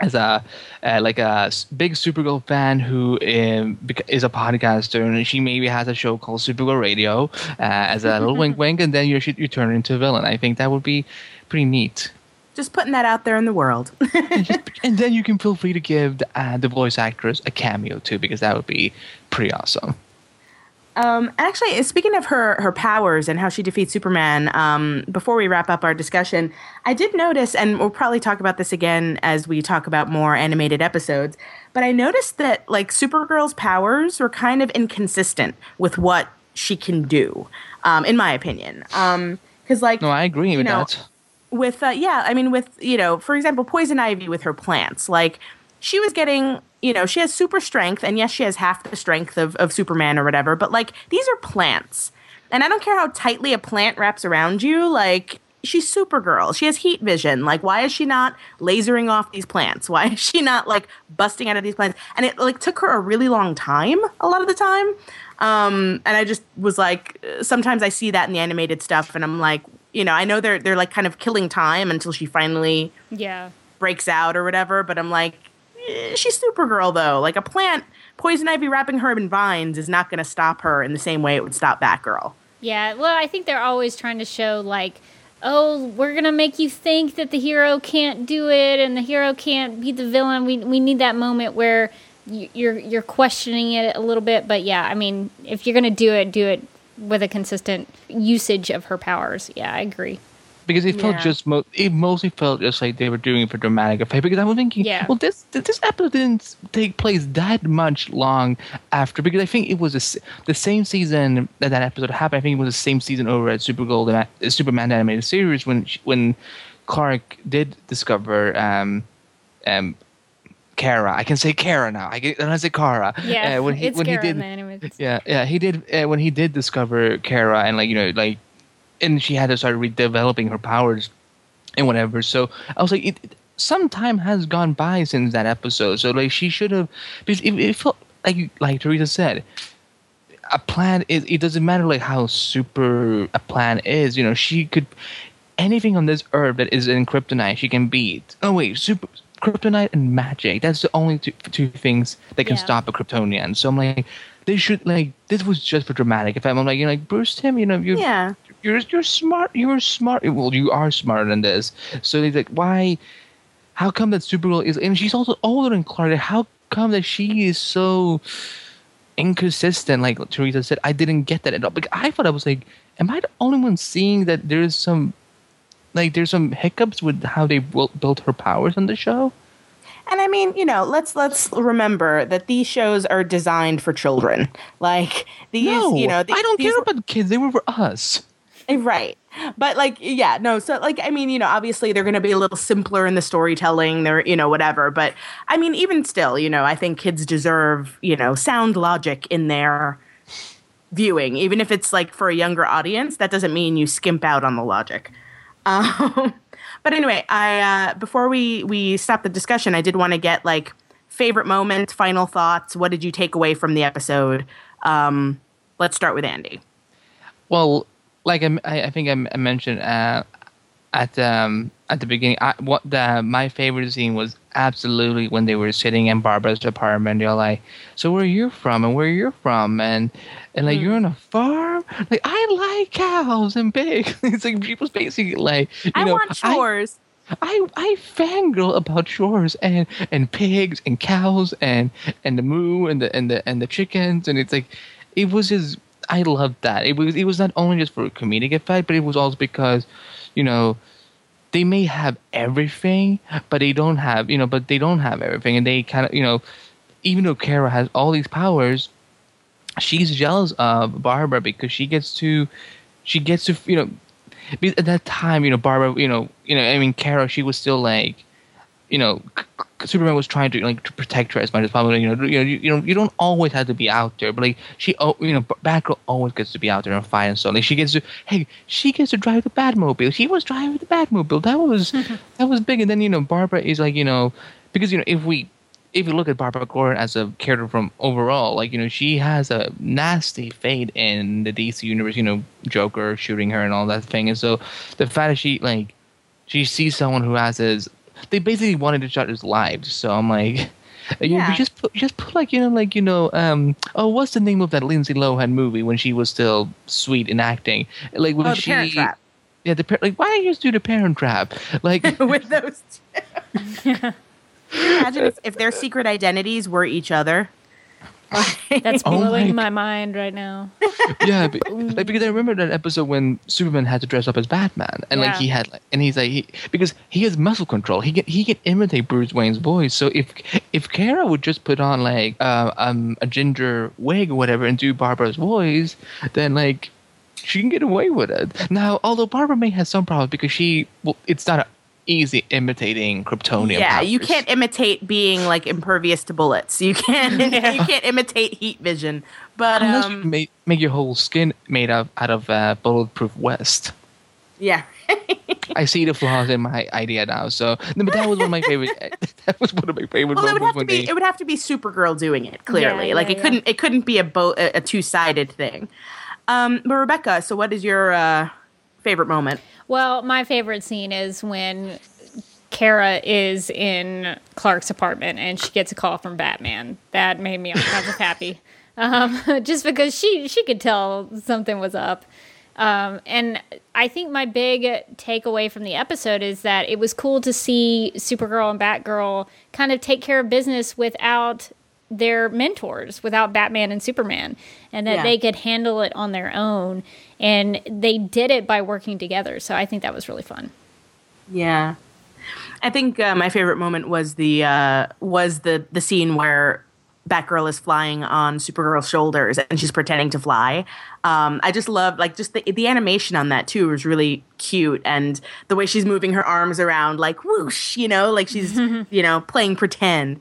as a uh, like a big Supergirl fan who um, is a podcaster, and she maybe has a show called Supergirl Radio uh, as a little wink wink, and then you you turn into a villain. I think that would be pretty neat. Just putting that out there in the world. and, just, and, then you can feel free to give uh, the voice actress a cameo too, because that would be pretty awesome. Um, actually, speaking of her her powers and how she defeats Superman, um, before we wrap up our discussion, I did notice, and we'll probably talk about this again as we talk about more animated episodes. But I noticed that like Supergirl's powers were kind of inconsistent with what she can do, um, in my opinion. Because um, like, no, I agree with know, that. With uh, yeah, I mean, with you know, for example, Poison Ivy with her plants, like she was getting you know, she has super strength, and yes, she has half the strength of, of Superman or whatever, but like these are plants. And I don't care how tightly a plant wraps around you, like she's Supergirl. She has heat vision. Like, why is she not lasering off these plants? Why is she not like busting out of these plants? And it like took her a really long time, a lot of the time. Um, and I just was like, sometimes I see that in the animated stuff, and I'm like, you know, I know they're they're like kind of killing time until she finally yeah breaks out or whatever. But I'm like, Eh, she's Supergirl though. Like a plant, poison ivy wrapping her in vines is not going to stop her in the same way it would stop Batgirl. Yeah, well, I think they're always trying to show like, oh, we're gonna make you think that the hero can't do it and the hero can't be the villain. We we need that moment where you're you're questioning it a little bit. But yeah, I mean, if you're gonna do it, do it with a consistent usage of her powers. Yeah, I agree because it felt yeah. just mo- it mostly felt just like they were doing it for dramatic effect. Because I was thinking, yeah. well, this this episode didn't take place that much long after. Because I think it was a, the same season that that episode happened. I think it was the same season over at Supergirl, the Superman animated series when when Clark did discover um um Kara. I can say Kara now. I can I say Kara. Yeah, uh, when he when Kara he did. Yeah, yeah, he did uh, when he did discover Kara and like you know like and she had to start redeveloping her powers and whatever. So I was like, it, it, some time has gone by since that episode. So like she should have because it, it, felt like like Teresa said, a plan is it doesn't matter like how super a plan is. You know, she could anything on this earth that is in kryptonite she can beat. Oh wait, super kryptonite and magic. That's the only two, two things that can yeah. stop a Kryptonian. So I'm like, they should like this was just for dramatic effect. I'm like, you know, like Bruce Timm, you know, you yeah you're you're smart. You're smart. Well, you are smarter than this. So he's like, why? How come that Supergirl is? And she's also older than Clark. How come that she is so inconsistent? Like Teresa said, I didn't get that at all. Because I thought I was like, am I the only one seeing that there's some, like, there's some hiccups with how they built her powers on the show? And I mean, you know, let's let's remember that these shows are designed for children. Like these, no, you know, I don't these, care about kids. They were for us. Right. But like yeah, no, so like I mean, you know, obviously they're going to be a little simpler in the storytelling, they're, you know, whatever, but I mean, even still, you know, I think kids deserve, you know, sound logic in their viewing, even if it's like for a younger audience, that doesn't mean you skimp out on the logic. Um, but anyway, I uh, before we we stop the discussion, I did want to get like favorite moment, final thoughts. What did you take away from the episode? Um, let's start with Andy. Well, like I, I think I mentioned uh, at um, at the beginning, I, what the my favorite scene was absolutely when they were sitting in Barbara's apartment. They're like, "So where are you from? And where you're from? And and like mm. you're on a farm? Like I like cows and pigs. it's like people's basically like, you I know, want chores." I, I I fangirl about chores and and pigs and cows and and the moo and the and the and the chickens and it's like it was just I loved that. It was it was not only just for a comedic effect, but it was also because, you know, they may have everything, but they don't have you know, but they don't have everything, and they kind of you know, even though Kara has all these powers, she's jealous of Barbara because she gets to, she gets to you know, at that time you know Barbara you know you know I mean Kara she was still like you know, Superman was trying to like to protect her as much as possible. You know, you know, you, you know, you don't always have to be out there, but like she, oh, you know, Batgirl always gets to be out there and fight and so like she gets to, hey, she gets to drive the Batmobile. She was driving the Batmobile. That was that was big. And then you know, Barbara is like you know, because you know, if we if you look at Barbara Gordon as a character from overall, like you know, she has a nasty fate in the DC universe. You know, Joker shooting her and all that thing. And so the fact that she like she sees someone who has this they basically wanted each other's lives. So I'm like, you, Yeah. you just put, just put like you know like you know um oh what's the name of that Lindsay Lohan movie when she was still sweet in acting like when Oh, she Parent Trap. yeah the par- like why don't you just do the Parent Trap like with those two. Can you imagine if, if their secret identities were each other? That's Oh blowing my- my mind right now. yeah, but, like because I remember that episode when Superman had to dress up as Batman, and like he had like, and he's like, he, because he has muscle control, he can he can imitate Bruce Wayne's voice. So if if Kara would just put on like uh, um a ginger wig or whatever and do Barbara's voice, then like she can get away with it. Now, although Barbara may have some problems because she, well, it's not easy imitating Kryptonian. yeah, you can't imitate being like impervious to bullets. You can't. You can't imitate heat vision. But Unless you um, make, make your whole skin made of out of uh, bulletproof vest. yeah, I see the flaws in my idea now. So, no, but that was one of my favorite. that was one of my favorite well, it would moments have to be. they. It would have to be Supergirl doing it. Clearly, Yeah, like yeah, it yeah. couldn't. It couldn't be a bo- a, a two sided thing. Um, but Rebecca, so what is your uh, favorite moment? Well, my favorite scene is when Kara is in Clark's apartment and she gets a call from Batman. That made me all kinds of happy. Um, just because she she could tell something was up. Um, and I think my big takeaway from the episode is that it was cool to see Supergirl and Batgirl kind of take care of business without their mentors, without Batman and Superman, and that Yeah. they could handle it on their own. And they did it by working together. So I think that was really fun. Yeah, I think uh, my favorite moment was the uh, was the the scene where Batgirl is flying on Supergirl's shoulders and she's pretending to fly. Um, I just love like just the the animation on that too was really cute and the way she's moving her arms around like whoosh, you know, like she's you know playing pretend.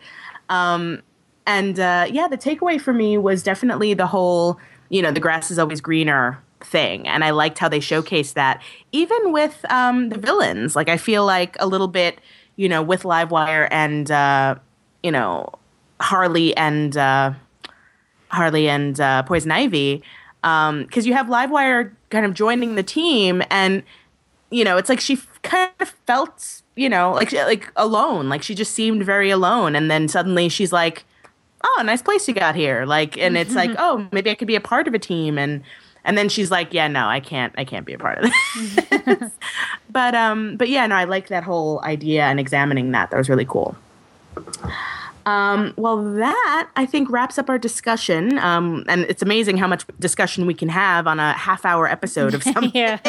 Um, and uh, yeah, the takeaway for me was definitely the whole you know the grass is always greener thing and i liked how they showcased that even with um, the villains. Like i feel like a little bit you know with livewire and uh, you know harley and uh, harley and uh, poison ivy because you have livewire kind of joining the team and you know it's like she f- kind of felt you know like like alone. Like she just seemed very alone and then suddenly she's like oh nice place you got here. Like and it's like oh maybe i could be a part of a team and and then she's like yeah no i can't i can't be a part of this but um but yeah no i like that whole idea and examining that that was really cool um, well, that I think wraps up our discussion. Um, and it's amazing how much discussion we can have on a half hour episode of something. yeah.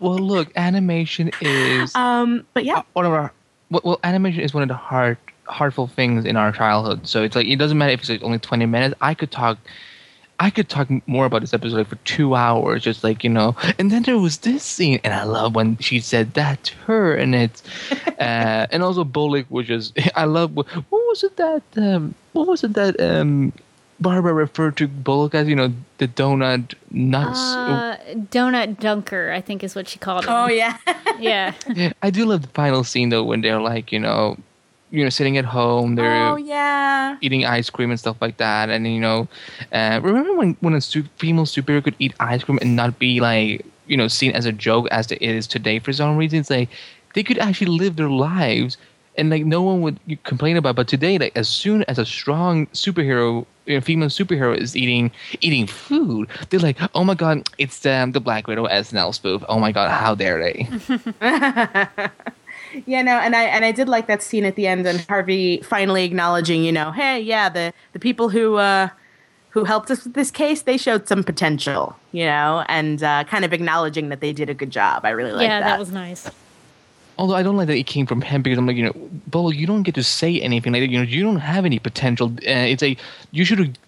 well, look, animation is Um, but yeah, one of our. Well, well, animation is one of the hard, heartful things in our childhood. So it's like it doesn't matter if it's like only twenty minutes. I could talk. I could talk more about this episode like, for two hours, just like you know. And then there was this scene, and I love when she said that to her, and it's, uh, and also Bullock was just. I love what, what was it that um, what was it that um, Barbara referred to Bullock as? You know, the donut nuts. Uh, Donut Dunker, I think is what she called him. oh yeah, Yeah. Yeah, I do love the final scene though when they're like, you know, you know, sitting at home, they're oh yeah. eating ice cream and stuff like that, and you know, uh, remember when when a su- female superhero could eat ice cream and not be like, you know, seen as a joke as it is today for some reason? It's like they could actually live their lives. And like no one would complain about, but today, like as soon as a strong superhero, you know, female superhero is eating eating food, they're like, "Oh my god, it's um, the Black Widow SNL spoof! Oh my god, how dare they!" Yeah, no, and I and I did like that scene at the end, and Harvey finally acknowledging, you know, hey, yeah, the the people who uh, who helped us with this case, they showed some potential, you know, and uh, kind of acknowledging that they did a good job. I really like yeah, that. Yeah, that was nice. Although I don't like that it came from him because I'm like, you know, Bolo, you don't get to say anything like that. You know, you don't have any potential. Uh, it's a you should have t-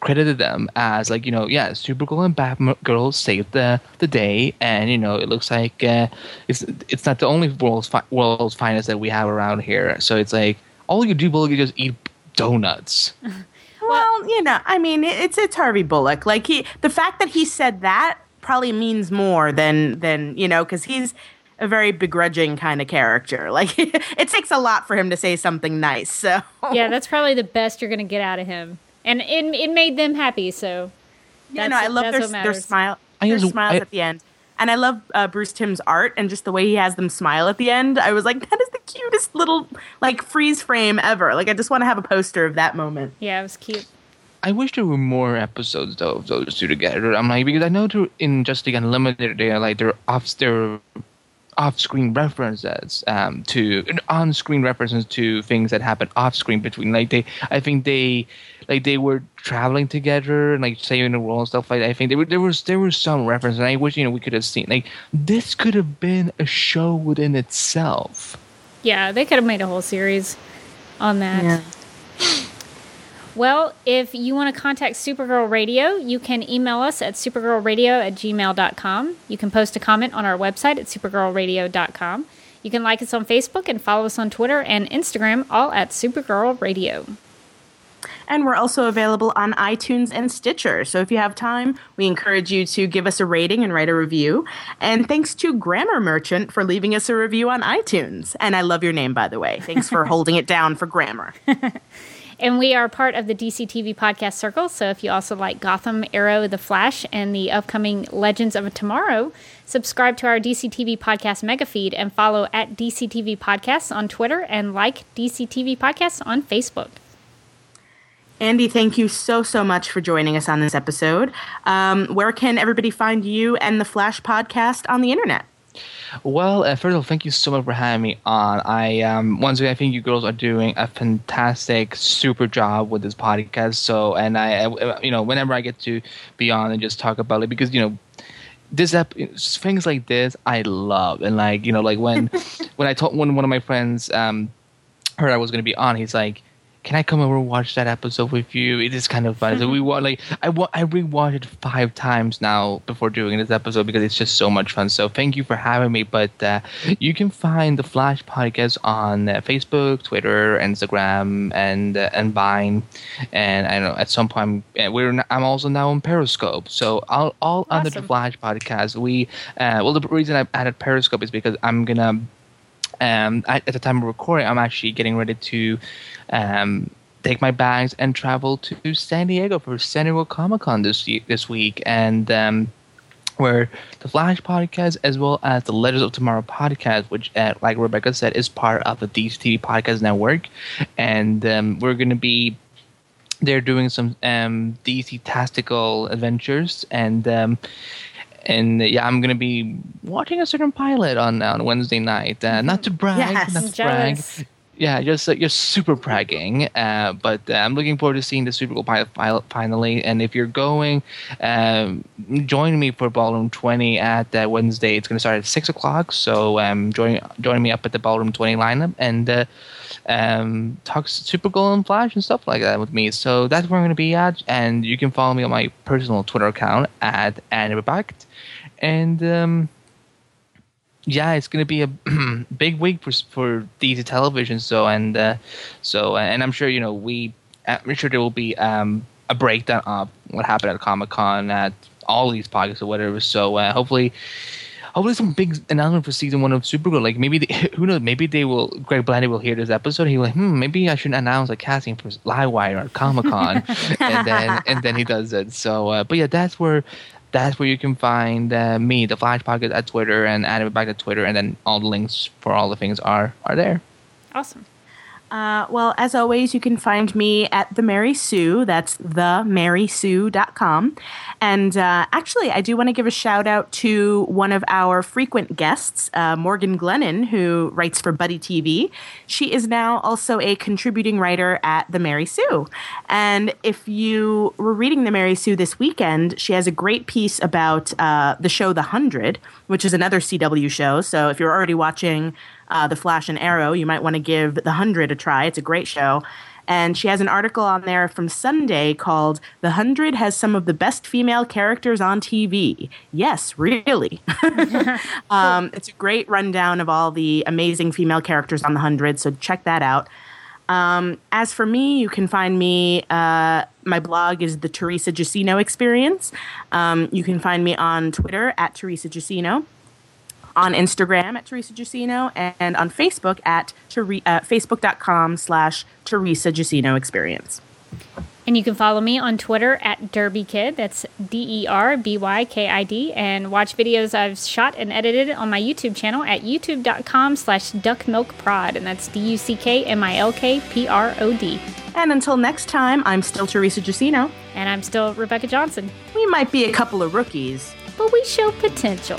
credited them as like, you know, yeah, Supergirl and Batgirl saved the the day, and you know, it looks like uh, it's it's not the only world's fi- world's finest that we have around here. So it's like all you do, Bolo, you just eat donuts. Well, you know, I mean, it's it's Harvey Bullock. Like he, the fact that he said that probably means more than than you know, because he's a very begrudging kind of character. Like it takes a lot for him to say something nice. So Yeah, that's probably the best you're going to get out of him. And it, it made them happy, so. yeah, no, I love their their smile, I their just- smiles I- at the end. And I love uh, Bruce Timm's art and just the way he has them smile at the end. I was like, that is the cutest little like freeze frame ever. Like I just want to have a poster of that moment. Yeah, it was cute. I wish there were more episodes though of those two together. I'm like because I know they're in Justice League Unlimited they are like they're off their off-screen references um, to on-screen references to things that happen off-screen between like they I think they like they were traveling together and like saving the world and stuff like that. I think there were there was there was some reference and I wish you know we could have seen like this could have been a show within itself. Yeah, they could have made a whole series on that. Yeah. Well, if you want to contact Supergirl Radio, you can email us at supergirlradio at gmail.com. You can post a comment on our website at supergirlradio.com. You can like us on Facebook and follow us on Twitter and Instagram, all at Supergirl Radio. And we're also available on iTunes and Stitcher. So if you have time, we encourage you to give us a rating and write a review. And thanks to Grammar Merchant for leaving us a review on iTunes. And I love your name, by the way. Thanks for holding it down for grammar. And we are part of the DC TV podcast circle. So if you also like Gotham, Arrow, The Flash, and the upcoming Legends of Tomorrow, subscribe to our DC TV podcast mega feed and follow at DC TV Podcasts on Twitter and like DC TV Podcasts on Facebook. Andy, thank you so, so much for joining us on this episode. Um, where can everybody find you and the Flash podcast on the internet? Well, uh, first of all, thank you so much for having me on. I um, once again, I think you girls are doing a fantastic, super job with this podcast. So, and I, I you know, whenever I get to be on and just talk about it, because you know, this ep- things like this I love, and like you know, like when when I told when one of my friends um heard I was going to be on, he's like can I come over and watch that episode with you? It is kind of fun. so we mm-hmm. want like I wa- I rewatched it five times now before doing this episode because it's just so much fun. So thank you for having me. But uh, you can find the Flash podcast on uh, Facebook, Twitter, Instagram, and uh, and Vine. And I know at some point uh, we're I'm also now on Periscope. So all all awesome. under the Flash podcast. We uh, well the reason I added Periscope is because I'm gonna um, at the time of recording, I'm actually getting ready to um, take my bags and travel to San Diego for San Diego Comic Con this this week, and um, where the Flash podcast as well as the Legends of Tomorrow podcast, which, uh, like Rebecca said, is part of the DCTV podcast network, and um, we're going to be they're doing some um, DC tactical adventures. And um, and uh, yeah, I'm gonna be watching a certain pilot on on Wednesday night. Uh, not to brag, yes, not to brag. Yeah, just uh, just super bragging. Uh, but uh, I'm looking forward to seeing the Supergirl pilot, pilot finally. And if you're going, um, join me for Ballroom 20 at uh, Wednesday. It's gonna start at six o'clock. So um, join join me up at the Ballroom 20 lineup and um, talk Supergirl and Flash and stuff like that with me. So that's where I'm going to be at. And you can follow me on my personal Twitter account at Anibabakt and um, yeah, it's gonna be a big week for for DC television. So and uh, so and I'm sure you know we I'm sure there will be um, a breakdown of what happened at Comic Con at all these podcasts or whatever. So uh, hopefully. Hopefully, some big announcement for season one of Supergirl. Like maybe they, who knows? Maybe they will. Greg Berlanti will hear this episode. He will like, hmm, maybe I should announce a casting for Livewire or Comic Con, and then and then he does it. So, uh, but yeah, that's where that's where you can find uh, me, the Flash podcast, at Twitter, and it back to Twitter, and then all the links for all the things are are there. Awesome. Uh, well, as always, you can find me at the Mary Sue. That's themarysue.com. And uh, actually, I do want to give a shout out to one of our frequent guests, uh, Morgan Glennon, who writes for Buddy TV. She is now also a contributing writer at the Mary Sue. And if you were reading the Mary Sue this weekend, she has a great piece about uh, the show The Hundred, which is another CW show. So if you're already watching uh, The Flash and Arrow, you might want to give The Hundred a try. It's a great show. And she has an article on there from Sunday called The Hundred Has Some of the Best Female Characters on TV. Yes, really. um, it's a great rundown of all the amazing female characters on The Hundred, so check that out. Um, as for me, you can find me. Uh, my blog is the Teresa Jusino Experience. Um, you can find me on Twitter at Teresa Jusino on Instagram at Teresa Jusino and on Facebook at uh, facebook.com slash Teresa Jusino Experience. And you can follow me on Twitter at DerbyKid. That's D E R B Y K I D. And watch videos I've shot and edited on my YouTube channel at youtube.com slash duckmilkprod. And that's D U C K M I L K P R O D. And until next time, I'm still Teresa Jusino. And I'm still Rebecca Johnson. We might be a couple of rookies, but we show potential.